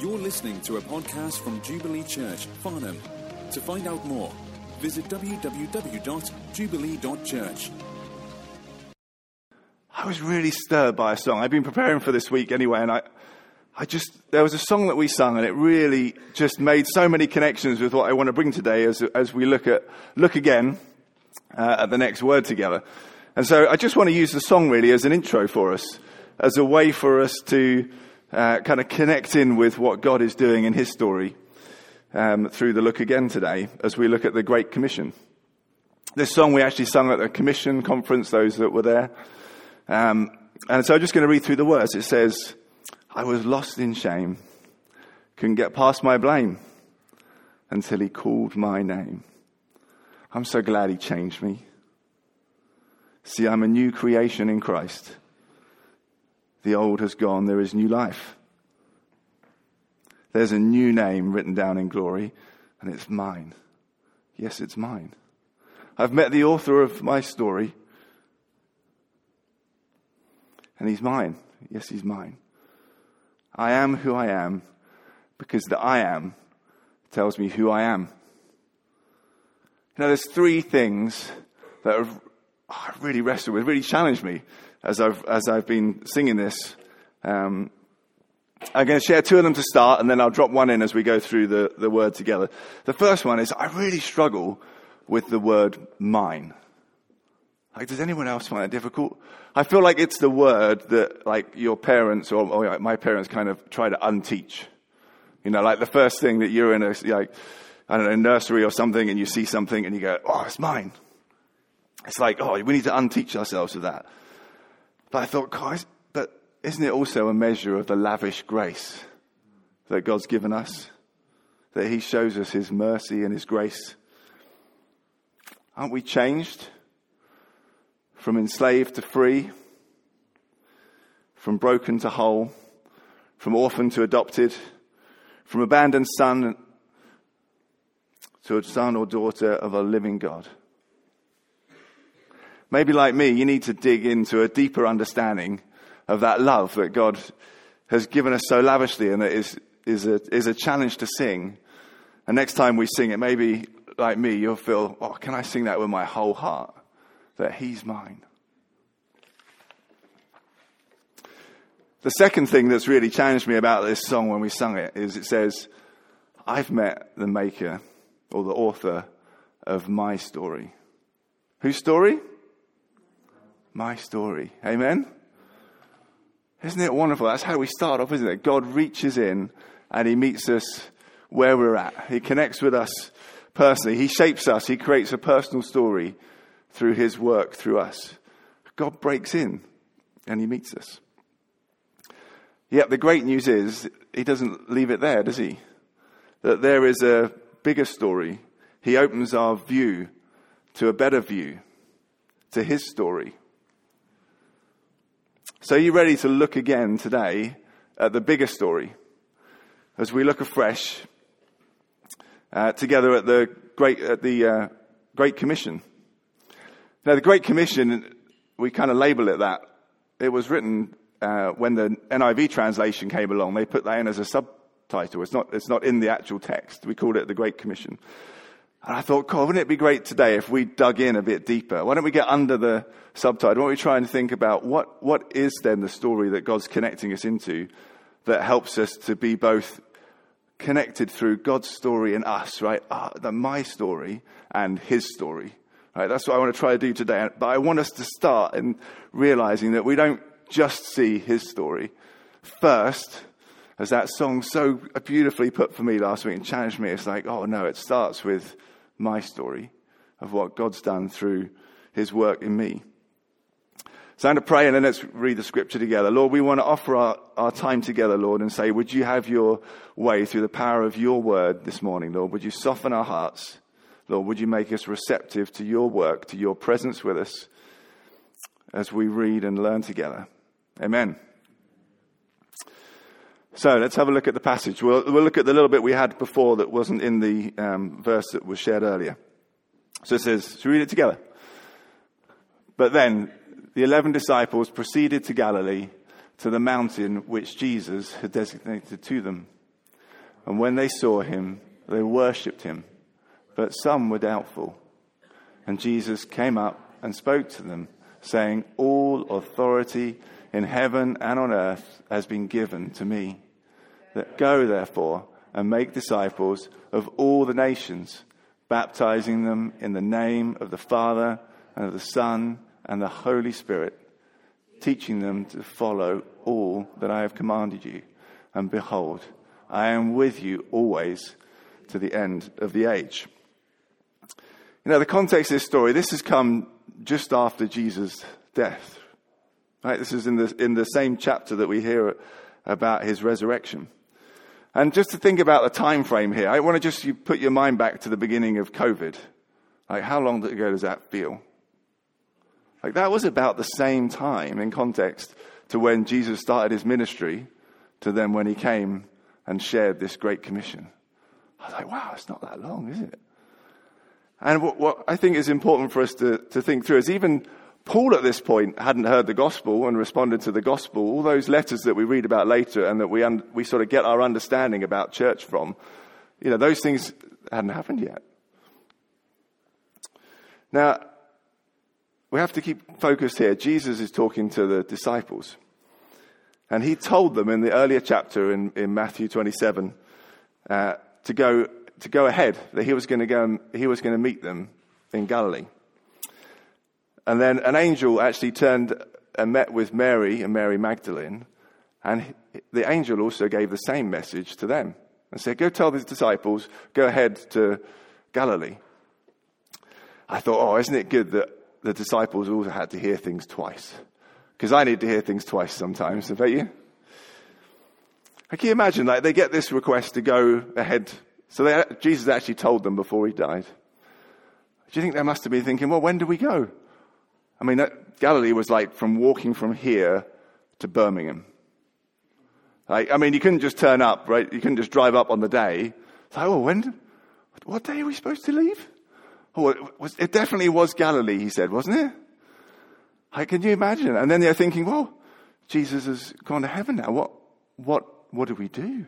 You're listening to a podcast from Jubilee Church, Farnham. To find out more, visit www.jubilee.church. I was really stirred by a song. I've been preparing for this week anyway, and I, I just, there was a song that we sung, and it really just made so many connections with what I want to bring today as, as we look at, look again uh, at the next word together. And so I just want to use the song really as an intro for us, as a way for us to uh, kind of connect in with what God is doing in His story um, through the look again today, as we look at the Great Commission. This song we actually sung at the Commission conference, those that were there. Um, and so I'm just going to read through the words. It says, I was lost in shame, couldn't get past my blame until he called my name. I'm so glad he changed me. See, I'm a new creation in Christ. The old has gone, there is new life. There's a new name written down in glory, and it's mine. Yes, it's mine. I've met the author of my story, and he's mine. Yes, he's mine. I am who I am because the I am tells me who I am. You know, there's three things that have oh, really wrestled with, really challenged me as I've, as I've been singing this. Um, I'm going to share two of them to start, and then I'll drop one in as we go through the, the word together. The first one is I really struggle with the word mine. Like, does anyone else find that difficult? I feel like it's the word that, like, your parents or, or my parents kind of try to unteach. You know, like the first thing that you're in a, like, I don't know, nursery or something and you see something and you go, oh, it's mine. It's like, oh, we need to unteach ourselves of that. But I thought, guys, but isn't it also a measure of the lavish grace that God's given us? That He shows us His mercy and His grace. Aren't we changed? from enslaved to free, from broken to whole, from orphan to adopted, from abandoned son to a son or daughter of a living God. Maybe like me, you need to dig into a deeper understanding of that love that God has given us so lavishly and that is, is, a, is a challenge to sing. And next time we sing it, maybe like me, you'll feel, oh, can I sing that with my whole heart? that He's mine. The second thing that's really challenged me about this song when we sung it is it says, I've met the maker or the author of my story. Whose story? My story. Amen? Isn't it wonderful? That's how we start off, isn't it? God reaches in and He meets us where we're at. He connects with us personally. He shapes us. He creates a personal story through his work through us. God breaks in and he meets us. Yet the great news is he doesn't leave it there, does he? That there is a bigger story. He opens our view to a better view, to his story. So, are you ready to look again today at the bigger story as we look afresh uh, together at the Great, at the, uh, Great Commission? Now, the Great Commission, we kind of label it that. It was written uh, when the NIV translation came along. They put that in as a subtitle. It's not, it's not in the actual text. We called it the Great Commission. And I thought, God, wouldn't it be great today if we dug in a bit deeper? Why don't we get under the subtitle? Why don't we try and think about what, what is then the story that God's connecting us into that helps us to be both connected through God's story and us, right? Ah, the, my story and His story. Right, that's what I want to try to do today. But I want us to start in realizing that we don't just see his story. First, as that song so beautifully put for me last week and challenged me, it's like, oh no, it starts with my story of what God's done through his work in me. So I'm going to pray and then let's read the scripture together. Lord, we want to offer our, our time together, Lord, and say, would you have your way through the power of your word this morning, Lord? Would you soften our hearts? Lord, would you make us receptive to your work, to your presence with us as we read and learn together? Amen. So let's have a look at the passage. We'll, we'll look at the little bit we had before that wasn't in the um, verse that was shared earlier. So it says, should we read it together? But then the eleven disciples proceeded to Galilee, to the mountain which Jesus had designated to them. And when they saw him, they worshipped him, but some were doubtful. And Jesus came up and spoke to them, saying, All authority in heaven and on earth has been given to me. That Go, therefore, and make disciples of all the nations, baptizing them in the name of the Father and of the Son and the Holy Spirit, teaching them to follow all that I have commanded you. And behold, I am with you always to the end of the age. You know, the context of this story, this has come just after Jesus' death. Right? This is in the, in the same chapter that we hear about his resurrection. And just to think about the time frame here, I want to just you put your mind back to the beginning of COVID. Like, how long ago does that feel? Like, that was about the same time in context to when Jesus started his ministry to then when he came and shared this great commission. I was like, wow, it's not that long, is it? And what, what I think is important for us to, to think through is even Paul at this point hadn't heard the gospel and responded to the gospel. All those letters that we read about later and that we, un, we sort of get our understanding about church from, you know, those things hadn't happened yet. Now, we have to keep focused here. Jesus is talking to the disciples. And he told them in the earlier chapter in, in Matthew 27 uh, to, go, to go ahead, that he was going to go he was going to meet them in Galilee. And then an angel actually turned and met with Mary and Mary Magdalene. And the angel also gave the same message to them and said, Go tell these disciples, go ahead to Galilee. I thought, oh, isn't it good that the disciples also had to hear things twice? Because I need to hear things twice sometimes, don't you? Can you imagine, like, they get this request to go ahead. So they, Jesus actually told them before he died. Do you think they must have been thinking, well, when do we go? I mean, that, Galilee was like from walking from here to Birmingham. Like, I mean, you couldn't just turn up, right? You couldn't just drive up on the day. It's like, oh, when, what day are we supposed to leave? Oh, it, was, it definitely was Galilee, he said, wasn't it? Like, can you imagine? And then they're thinking, well, Jesus has gone to heaven now. What, what, what do we do?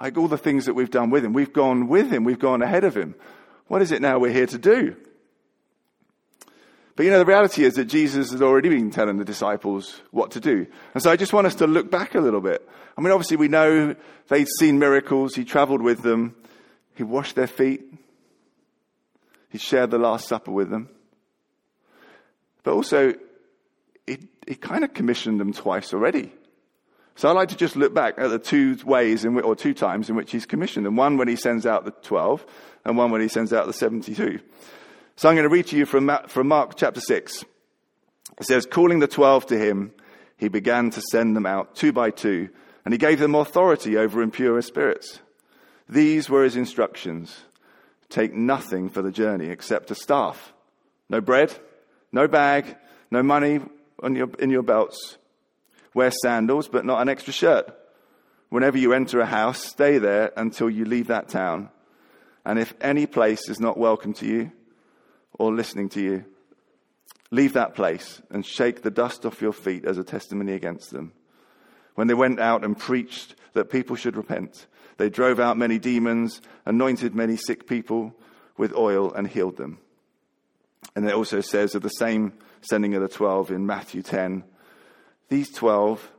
Like all the things that we've done with him, we've gone with him, we've gone ahead of him. What is it now we're here to do? But you know, the reality is that Jesus has already been telling the disciples what to do. And so I just want us to look back a little bit. I mean, obviously we know they'd seen miracles. He traveled with them. He washed their feet. He shared the Last Supper with them. But also, he, he kind of commissioned them twice already. So I'd like to just look back at the two ways, in which, or two times in which he's commissioned them. One when he sends out the 12, and one when he sends out the 72. So I'm going to read to you from, from Mark chapter 6. It says, Calling the 12 to him, he began to send them out two by two, and he gave them authority over impure spirits. These were his instructions. Take nothing for the journey except a staff. No bread, no bag, no money your, in your belts. Wear sandals, but not an extra shirt. Whenever you enter a house, stay there until you leave that town. And if any place is not welcome to you or listening to you, leave that place and shake the dust off your feet as a testimony against them. When they went out and preached that people should repent, they drove out many demons, anointed many sick people with oil, and healed them. And it also says of the same sending of the twelve in Matthew 10 these twelve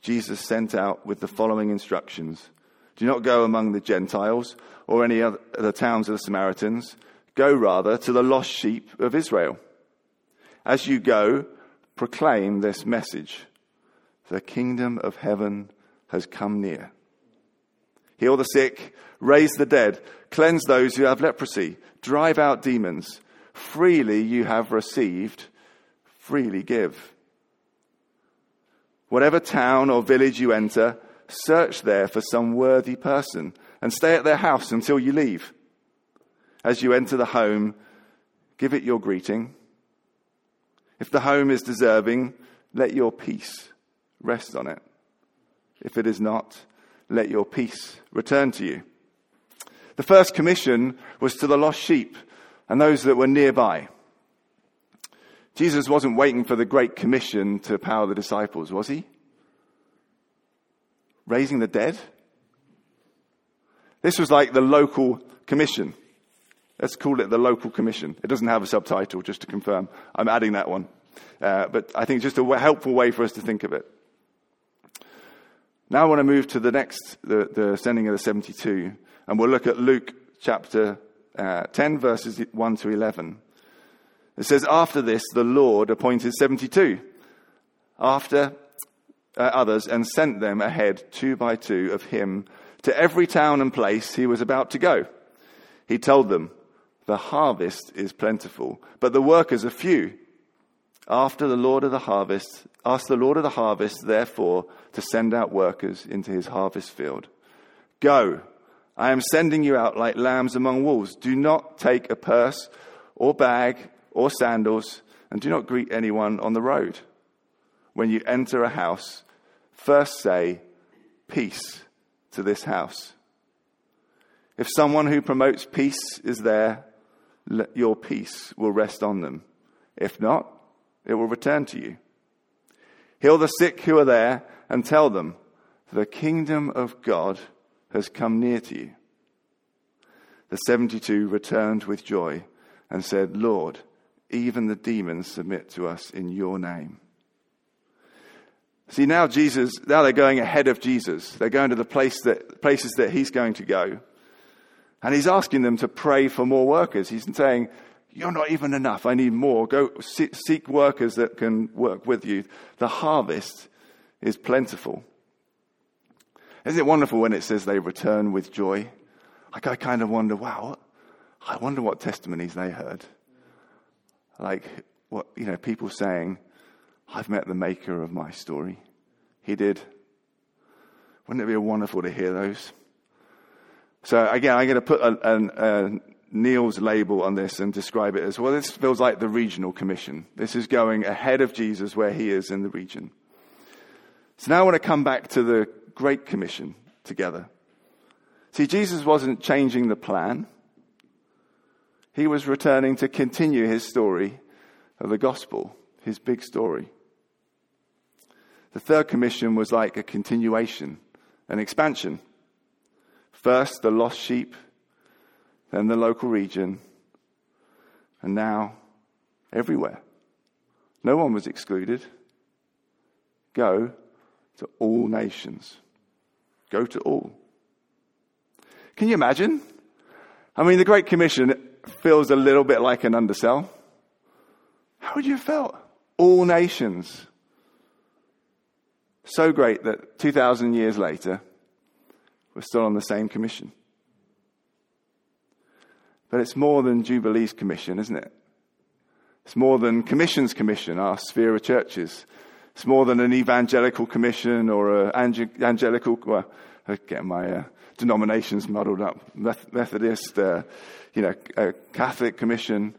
Jesus sent out with the following instructions Do not go among the Gentiles or any other the towns of the Samaritans. Go rather to the lost sheep of Israel. As you go, proclaim this message The kingdom of heaven has come near heal the sick, raise the dead, cleanse those who have leprosy, drive out demons. Freely you have received, freely give. Whatever town or village you enter, search there for some worthy person and stay at their house until you leave. As you enter the home, give it your greeting. If the home is deserving, let your peace rest on it. If it is not, let your peace return to you. The first commission was to the lost sheep and those that were nearby. Jesus wasn't waiting for the Great Commission to power the disciples, was he? Raising the dead? This was like the local commission. Let's call it the local commission. It doesn't have a subtitle, just to confirm. I'm adding that one. Uh, but I think it's just a helpful way for us to think of it. Now I want to move to the next, the, the sending of the 72, and we'll look at Luke chapter uh, 10, verses 1 to 11. It says, After this, the Lord appointed 72 after uh, others and sent them ahead, two by two, of him to every town and place he was about to go. He told them, The harvest is plentiful, but the workers are few. After the Lord of the harvest, ask the Lord of the harvest, therefore, to send out workers into his harvest field. Go, I am sending you out like lambs among wolves. Do not take a purse or bag or sandals, and do not greet anyone on the road. When you enter a house, first say, Peace to this house. If someone who promotes peace is there, your peace will rest on them. If not, it will return to you. Heal the sick who are there and tell them, the kingdom of God has come near to you. The 72 returned with joy and said, Lord, even the demons submit to us in your name. See, now Jesus, now they're going ahead of Jesus. They're going to the place that, places that he's going to go. And he's asking them to pray for more workers. He's saying, You're not even enough. I need more. Go seek workers that can work with you. The harvest is plentiful. Isn't it wonderful when it says they return with joy? Like, I kind of wonder, wow, I wonder what testimonies they heard. Like, what, you know, people saying, I've met the maker of my story. He did. Wouldn't it be wonderful to hear those? So again, I'm going to put a, a, a Neil's label on this and describe it as well. This feels like the regional commission. This is going ahead of Jesus where he is in the region. So now I want to come back to the Great Commission together. See, Jesus wasn't changing the plan. He was returning to continue his story of the gospel, his big story. The third commission was like a continuation, an expansion. First, the lost sheep, then the local region, and now everywhere. No one was excluded. Go to all nations. Go to all. Can you imagine? I mean, the Great Commission feels a little bit like an undersell. How would you have felt? All nations. So great that 2,000 years later, we're still on the same commission. But it's more than Jubilee's commission, isn't it? It's more than Commission's commission, our sphere of churches. It's more than an evangelical commission or an angelical, well, I'm getting my uh, denominations muddled up. Methodist, uh, you know, Catholic commission.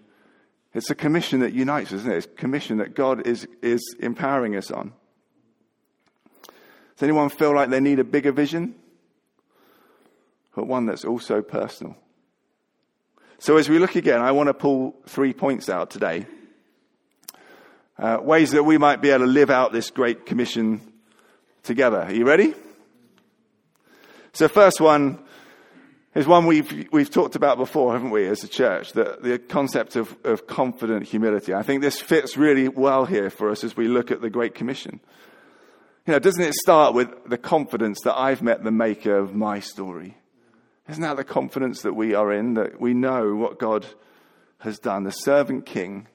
It's a commission that unites us, isn't it? It's a commission that God is, is empowering us on. Does anyone feel like they need a bigger vision? But one that's also personal. So as we look again, I want to pull three points out today. Uh, ways that we might be able to live out this great commission together. Are you ready? So first one is one we've, we've talked about before, haven't we, as a church, the, the concept of, of confident humility. I think this fits really well here for us as we look at the Great Commission. You know, doesn't it start with the confidence that I've met the maker of my story? Isn't that the confidence that we are in, that we know what God has done? The servant king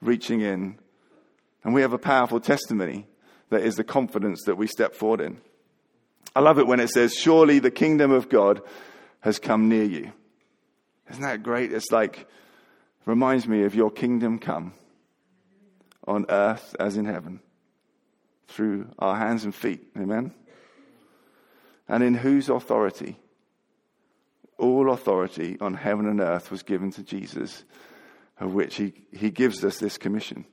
reaching in. And we have a powerful testimony that is the confidence that we step forward in. I love it when it says, Surely the kingdom of God has come near you. Isn't that great? It's like, reminds me of your kingdom come on earth as in heaven through our hands and feet. Amen? And in whose authority? All authority on heaven and earth was given to Jesus, of which he, he gives us this commission.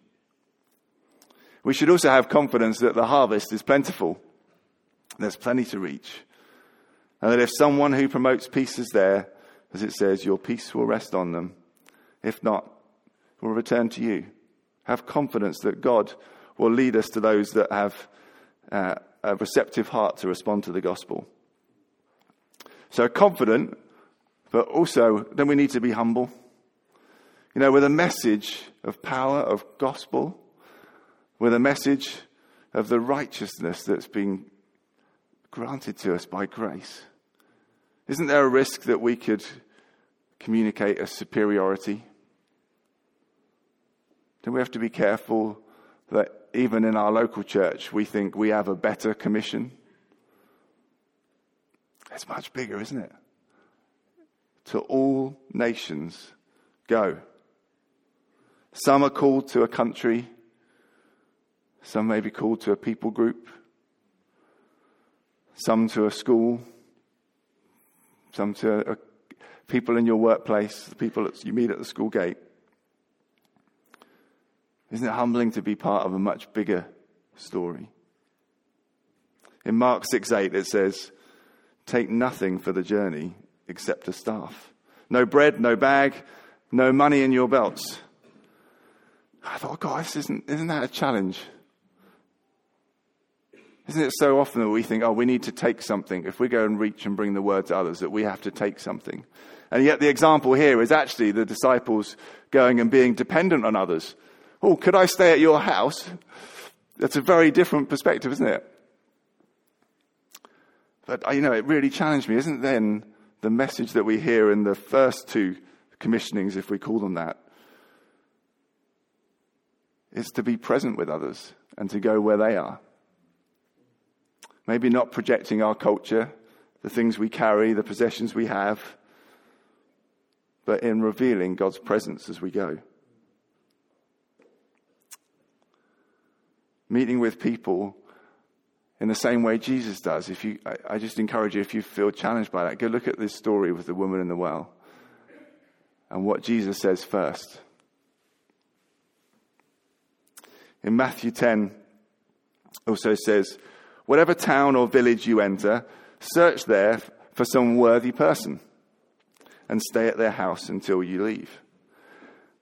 We should also have confidence that the harvest is plentiful. There's plenty to reach. And that if someone who promotes peace is there, as it says, your peace will rest on them. If not, will return to you. Have confidence that God will lead us to those that have uh, a receptive heart to respond to the gospel. So confident, but also then we need to be humble. You know, with a message of power, of gospel, with a message of the righteousness that's been granted to us by grace. Isn't there a risk that we could communicate a superiority? Then we have to be careful that even in our local church, we think we have a better commission. It's much bigger, isn't it? To all nations, go. Some are called to a country, some may be called to a people group, some to a school, some to a, people in your workplace, the people that you meet at the school gate. Isn't it humbling to be part of a much bigger story? In Mark 6 8, it says, Take nothing for the journey except a staff. No bread, no bag, no money in your belts. I thought, God, this isn't, isn't that a challenge? Isn't it so often that we think, oh, we need to take something? If we go and reach and bring the word to others, that we have to take something. And yet the example here is actually the disciples going and being dependent on others. Oh, could I stay at your house? That's a very different perspective, isn't it? But, uh, you know, it really challenged me. Isn't it then the message that we hear in the first two commissionings, if we call them that, is to be present with others and to go where they are. Maybe not projecting our culture, the things we carry, the possessions we have, but in revealing God's presence as we go. Meeting with people in the same way Jesus does. If you, I, I just encourage you, if you feel challenged by that, go look at this story with the woman in the well and what Jesus says first. In Matthew 10, also says, Whatever town or village you enter, search there for some worthy person and stay at their house until you leave.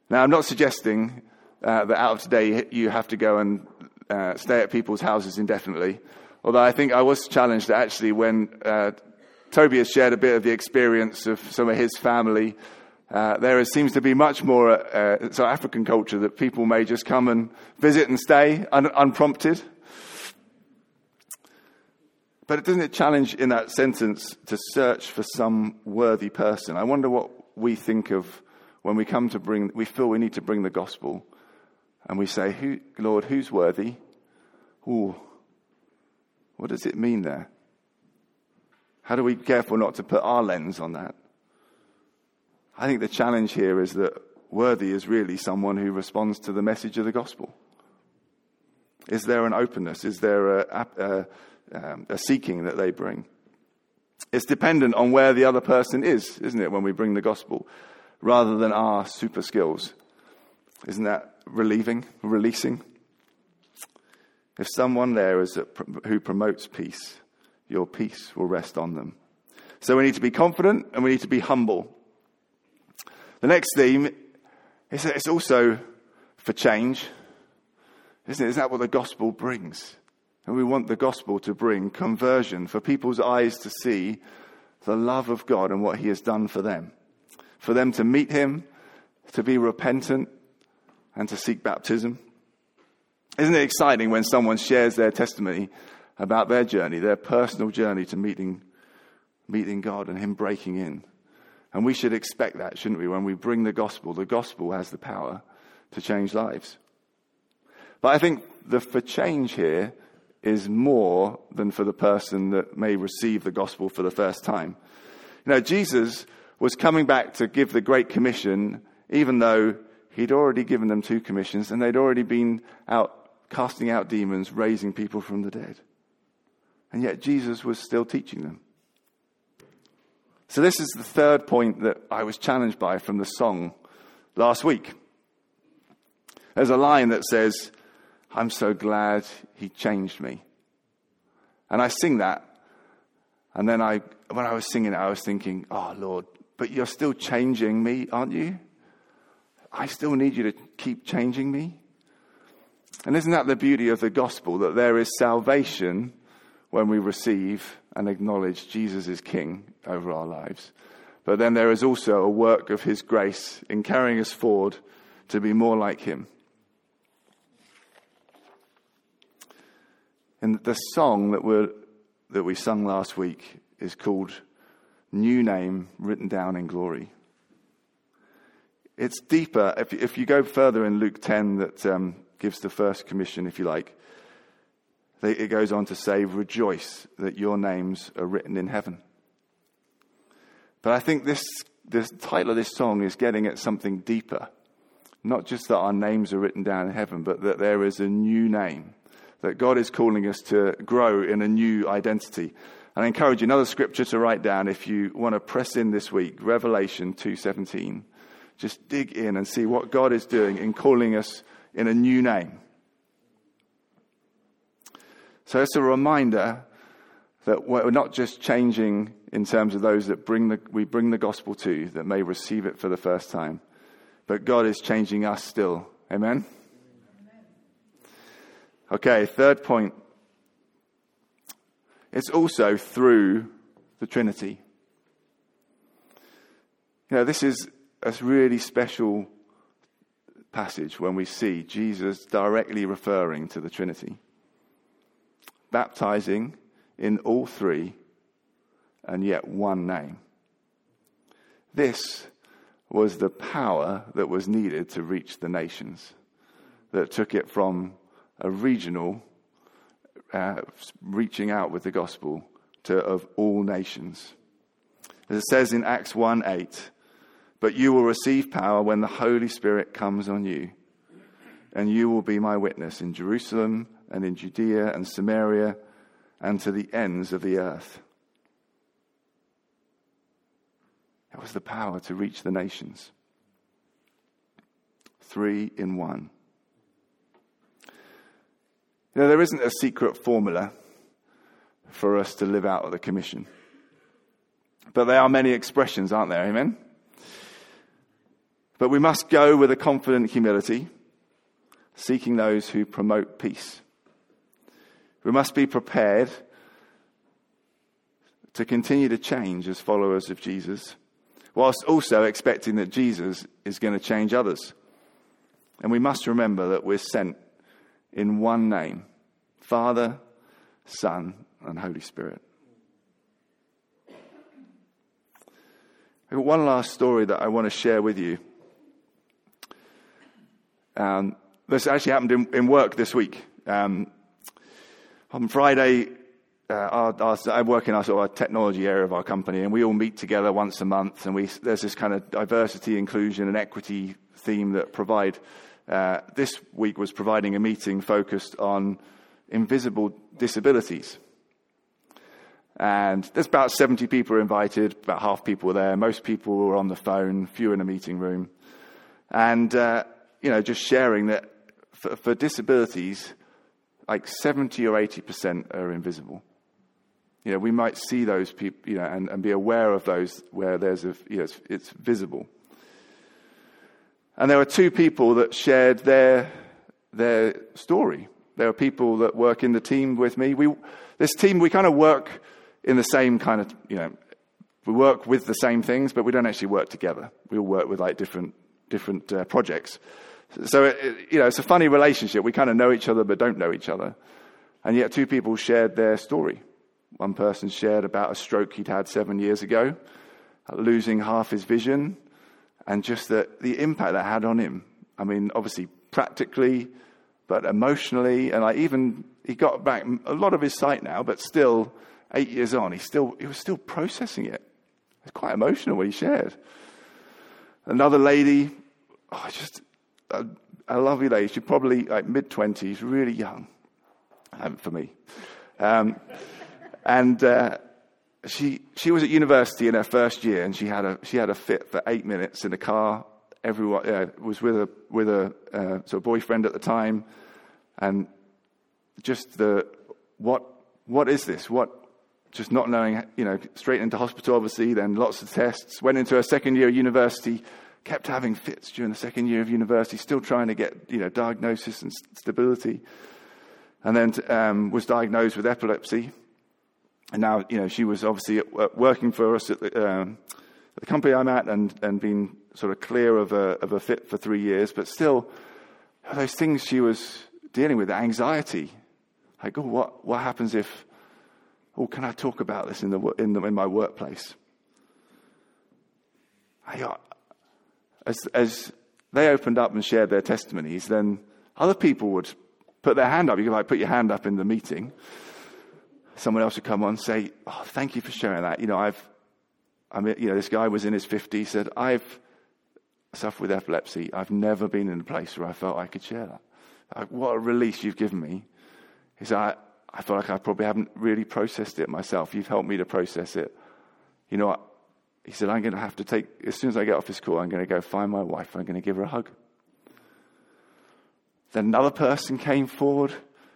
Now, I'm not suggesting uh, that out of today you have to go and uh, stay at people's houses indefinitely. Although I think I was challenged actually when uh, Toby has shared a bit of the experience of some of his family. Uh, there seems to be much more uh, so African culture that people may just come and visit and stay un- unprompted. But doesn't it challenge in that sentence to search for some worthy person? I wonder what we think of when we come to bring, we feel we need to bring the gospel and we say, Who, Lord, who's worthy? Ooh, what does it mean there? How do we be careful not to put our lens on that? I think the challenge here is that worthy is really someone who responds to the message of the gospel. Is there an openness? Is there a, a um, a seeking that they bring. It's dependent on where the other person is, isn't it, when we bring the gospel, rather than our super skills. Isn't that relieving, releasing? If someone there is a, who promotes peace, your peace will rest on them. So we need to be confident and we need to be humble. The next theme is it's also for change. Isn't it? Is that what the gospel brings? And we want the gospel to bring conversion for people's eyes to see the love of God and what he has done for them. For them to meet him, to be repentant, and to seek baptism. Isn't it exciting when someone shares their testimony about their journey, their personal journey to meeting, meeting God and him breaking in? And we should expect that, shouldn't we? When we bring the gospel, the gospel has the power to change lives. But I think the for change here is more than for the person that may receive the gospel for the first time. You know, Jesus was coming back to give the Great Commission, even though he'd already given them two commissions and they'd already been out casting out demons, raising people from the dead. And yet Jesus was still teaching them. So, this is the third point that I was challenged by from the song last week. There's a line that says, I'm so glad he changed me. And I sing that. And then I, when I was singing it, I was thinking, oh, Lord, but you're still changing me, aren't you? I still need you to keep changing me. And isn't that the beauty of the gospel? That there is salvation when we receive and acknowledge Jesus is King over our lives. But then there is also a work of His grace in carrying us forward to be more like Him. And the song that, we that we sung last week is called New Name Written Down in Glory. It's deeper. If, if you go further in Luke 10, that um, gives the first commission, if you like, it goes on to say, Rejoice that your names are written in heaven. But I think this, this title of this song is getting at something deeper. Not just that our names are written down in heaven, but that there is a new name. That God is calling us to grow in a new identity. And I encourage you, another scripture to write down if you want to press in this week, Revelation 2.17. Just dig in and see what God is doing in calling us in a new name. So it's a reminder that we're not just changing in terms of those that bring the, we bring the gospel to, that may receive it for the first time, but God is changing us still. Amen? Okay, third point. It's also through the Trinity. You know, this is a really special passage when we see Jesus directly referring to the Trinity, baptizing in all three and yet one name. This was the power that was needed to reach the nations, that took it from a regional uh, reaching out with the gospel to of all nations. As it says in Acts 1 8, but you will receive power when the Holy Spirit comes on you, and you will be my witness in Jerusalem and in Judea and Samaria and to the ends of the earth. It was the power to reach the nations. Three in one. You know, there isn't a secret formula for us to live out of the commission. But there are many expressions, aren't there? Amen? But we must go with a confident humility, seeking those who promote peace. We must be prepared to continue to change as followers of Jesus, whilst also expecting that Jesus is going to change others. And we must remember that we're sent in one name Father, Son, and Holy Spirit. I've got one last story that I want to share with you. Um, this actually happened in, in work this week. Um, on Friday, uh, our, our, I work in our sort of technology area of our company, and we all meet together once a month. And we, there's this kind of diversity, inclusion, and equity theme that provide. Uh, this week was providing a meeting focused on invisible disabilities. And there's about 70 people invited, about half people were there. Most people were on the phone, few in a meeting room. And uh, you know, just sharing that for, for disabilities, like 70 or 80% are invisible. You know, we might see those people, you know, and, and be aware of those where there's a, you know, it's, it's visible. And there were two people that shared their, their story. There are people that work in the team with me. We, this team, we kind of work in the same kind of, you know, we work with the same things, but we don't actually work together. We all work with like different, different uh, projects. So, it, you know, it's a funny relationship. We kind of know each other but don't know each other. And yet, two people shared their story. One person shared about a stroke he'd had seven years ago, losing half his vision, and just the, the impact that had on him. I mean, obviously, practically, but emotionally, and like even he got back a lot of his sight now, but still, eight years on, he still he was still processing it. It's quite emotional what he shared. Another lady, oh, just a, a lovely lady. She's probably like mid 20s, really young um, for me. Um, and uh, she, she was at university in her first year and she had a, she had a fit for eight minutes in a car. Everyone was with a, with a uh, sort of boyfriend at the time. And just the, what, what is this? What, just not knowing, you know, straight into hospital, obviously, then lots of tests. Went into her second year of university, kept having fits during the second year of university, still trying to get you know diagnosis and stability, and then um, was diagnosed with epilepsy. and now, you know, she was obviously working for us at the, um, the company I'm at and, and been sort of clear of a, of a fit for three years, but still, those things she was dealing with, the anxiety. Like, oh, what, what happens if, oh, can I talk about this in, the, in, the, in my workplace? I, as, as they opened up and shared their testimonies, then other people would put their hand up. You could like put your hand up in the meeting. Someone else would come on and say, "Oh, thank you for sharing that." You know, I've, I mean, you know, this guy was in his 50s. Said, "I've suffered with epilepsy. I've never been in a place where I felt I could share that. Like, what a release you've given me." He said, I, "I feel like I probably haven't really processed it myself. You've helped me to process it." You know, he said, I'm going to have to take, as soon as I get off this call, I'm going to go find my wife. I'm going to give her a hug. Then another person came forward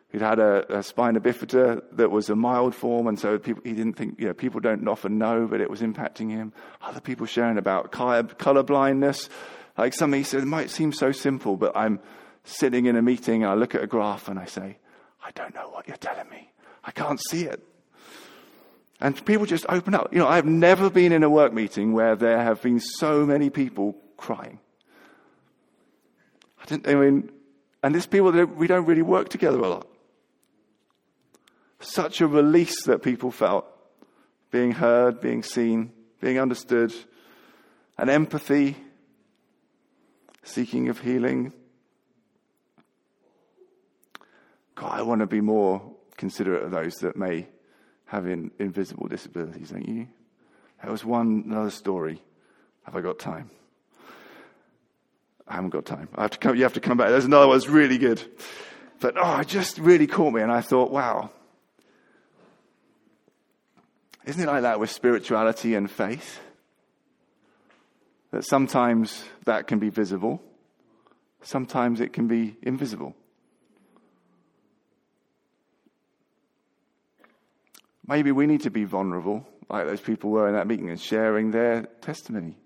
who'd had a, a spina bifida that was a mild form, and so people, he didn't think, you know, people don't often know, but it was impacting him. Other people sharing about color blindness, like something he said, it might seem so simple, but I'm sitting in a meeting, I look at a graph and I say, I don't know what you're telling me. I can't see it. And people just open up. You know, I've never been in a work meeting where there have been so many people crying. I didn't, I mean, and these people we don't really work together a lot. Such a release that people felt being heard, being seen, being understood, an empathy, seeking of healing. God, I want to be more considerate of those that may having invisible disabilities, don't you? There was one another story. Have I got time? I haven't got time. I have to come, you have to come back. There's another one that's really good. But oh, it just really caught me, and I thought, wow. Isn't it like that with spirituality and faith? That sometimes that can be visible, sometimes it can be invisible. Maybe we need to be vulnerable, like those people were in that meeting, and sharing their testimony.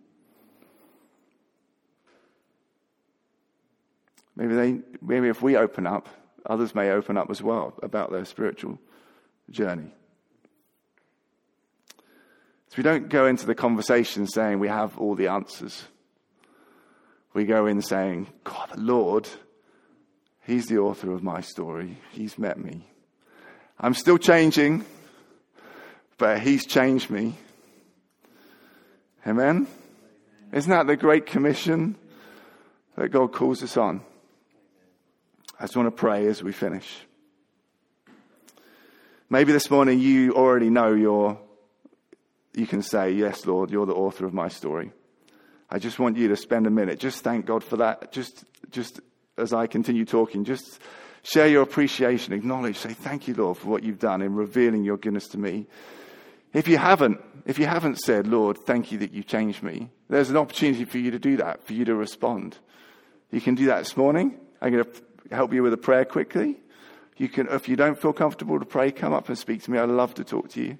Maybe, they, maybe if we open up, others may open up as well about their spiritual journey. So we don't go into the conversation saying we have all the answers. We go in saying, God, the Lord, He's the author of my story. He's met me. I'm still changing but He's changed me. Amen? Isn't that the great commission that God calls us on? I just want to pray as we finish. Maybe this morning you already know you're, you can say, Yes, Lord, you're the author of my story. I just want you to spend a minute. Just thank God for that. Just, just as I continue talking, just share your appreciation, acknowledge, say, Thank you, Lord, for what you've done in revealing your goodness to me. If you haven't, if you haven't said, Lord, thank you that you changed me, there's an opportunity for you to do that, for you to respond. You can do that this morning. I'm going to help you with a prayer quickly. You can, if you don't feel comfortable to pray, come up and speak to me. I'd love to talk to you.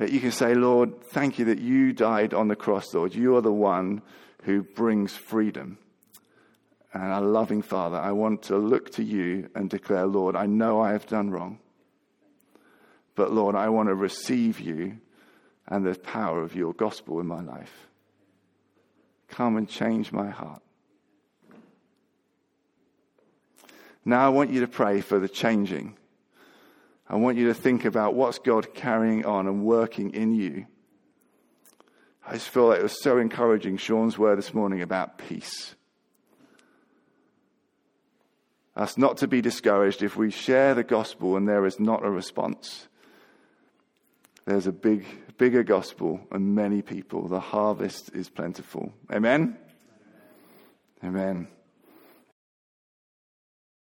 You can say, Lord, thank you that you died on the cross, Lord. You are the one who brings freedom. And our loving Father, I want to look to you and declare, Lord, I know I have done wrong. But Lord, I want to receive you and the power of your gospel in my life. Come and change my heart. Now I want you to pray for the changing. I want you to think about what's God carrying on and working in you. I just feel like it was so encouraging, Sean's word this morning about peace. Us not to be discouraged if we share the gospel and there is not a response. There's a big, bigger gospel and many people. The harvest is plentiful. Amen? Amen.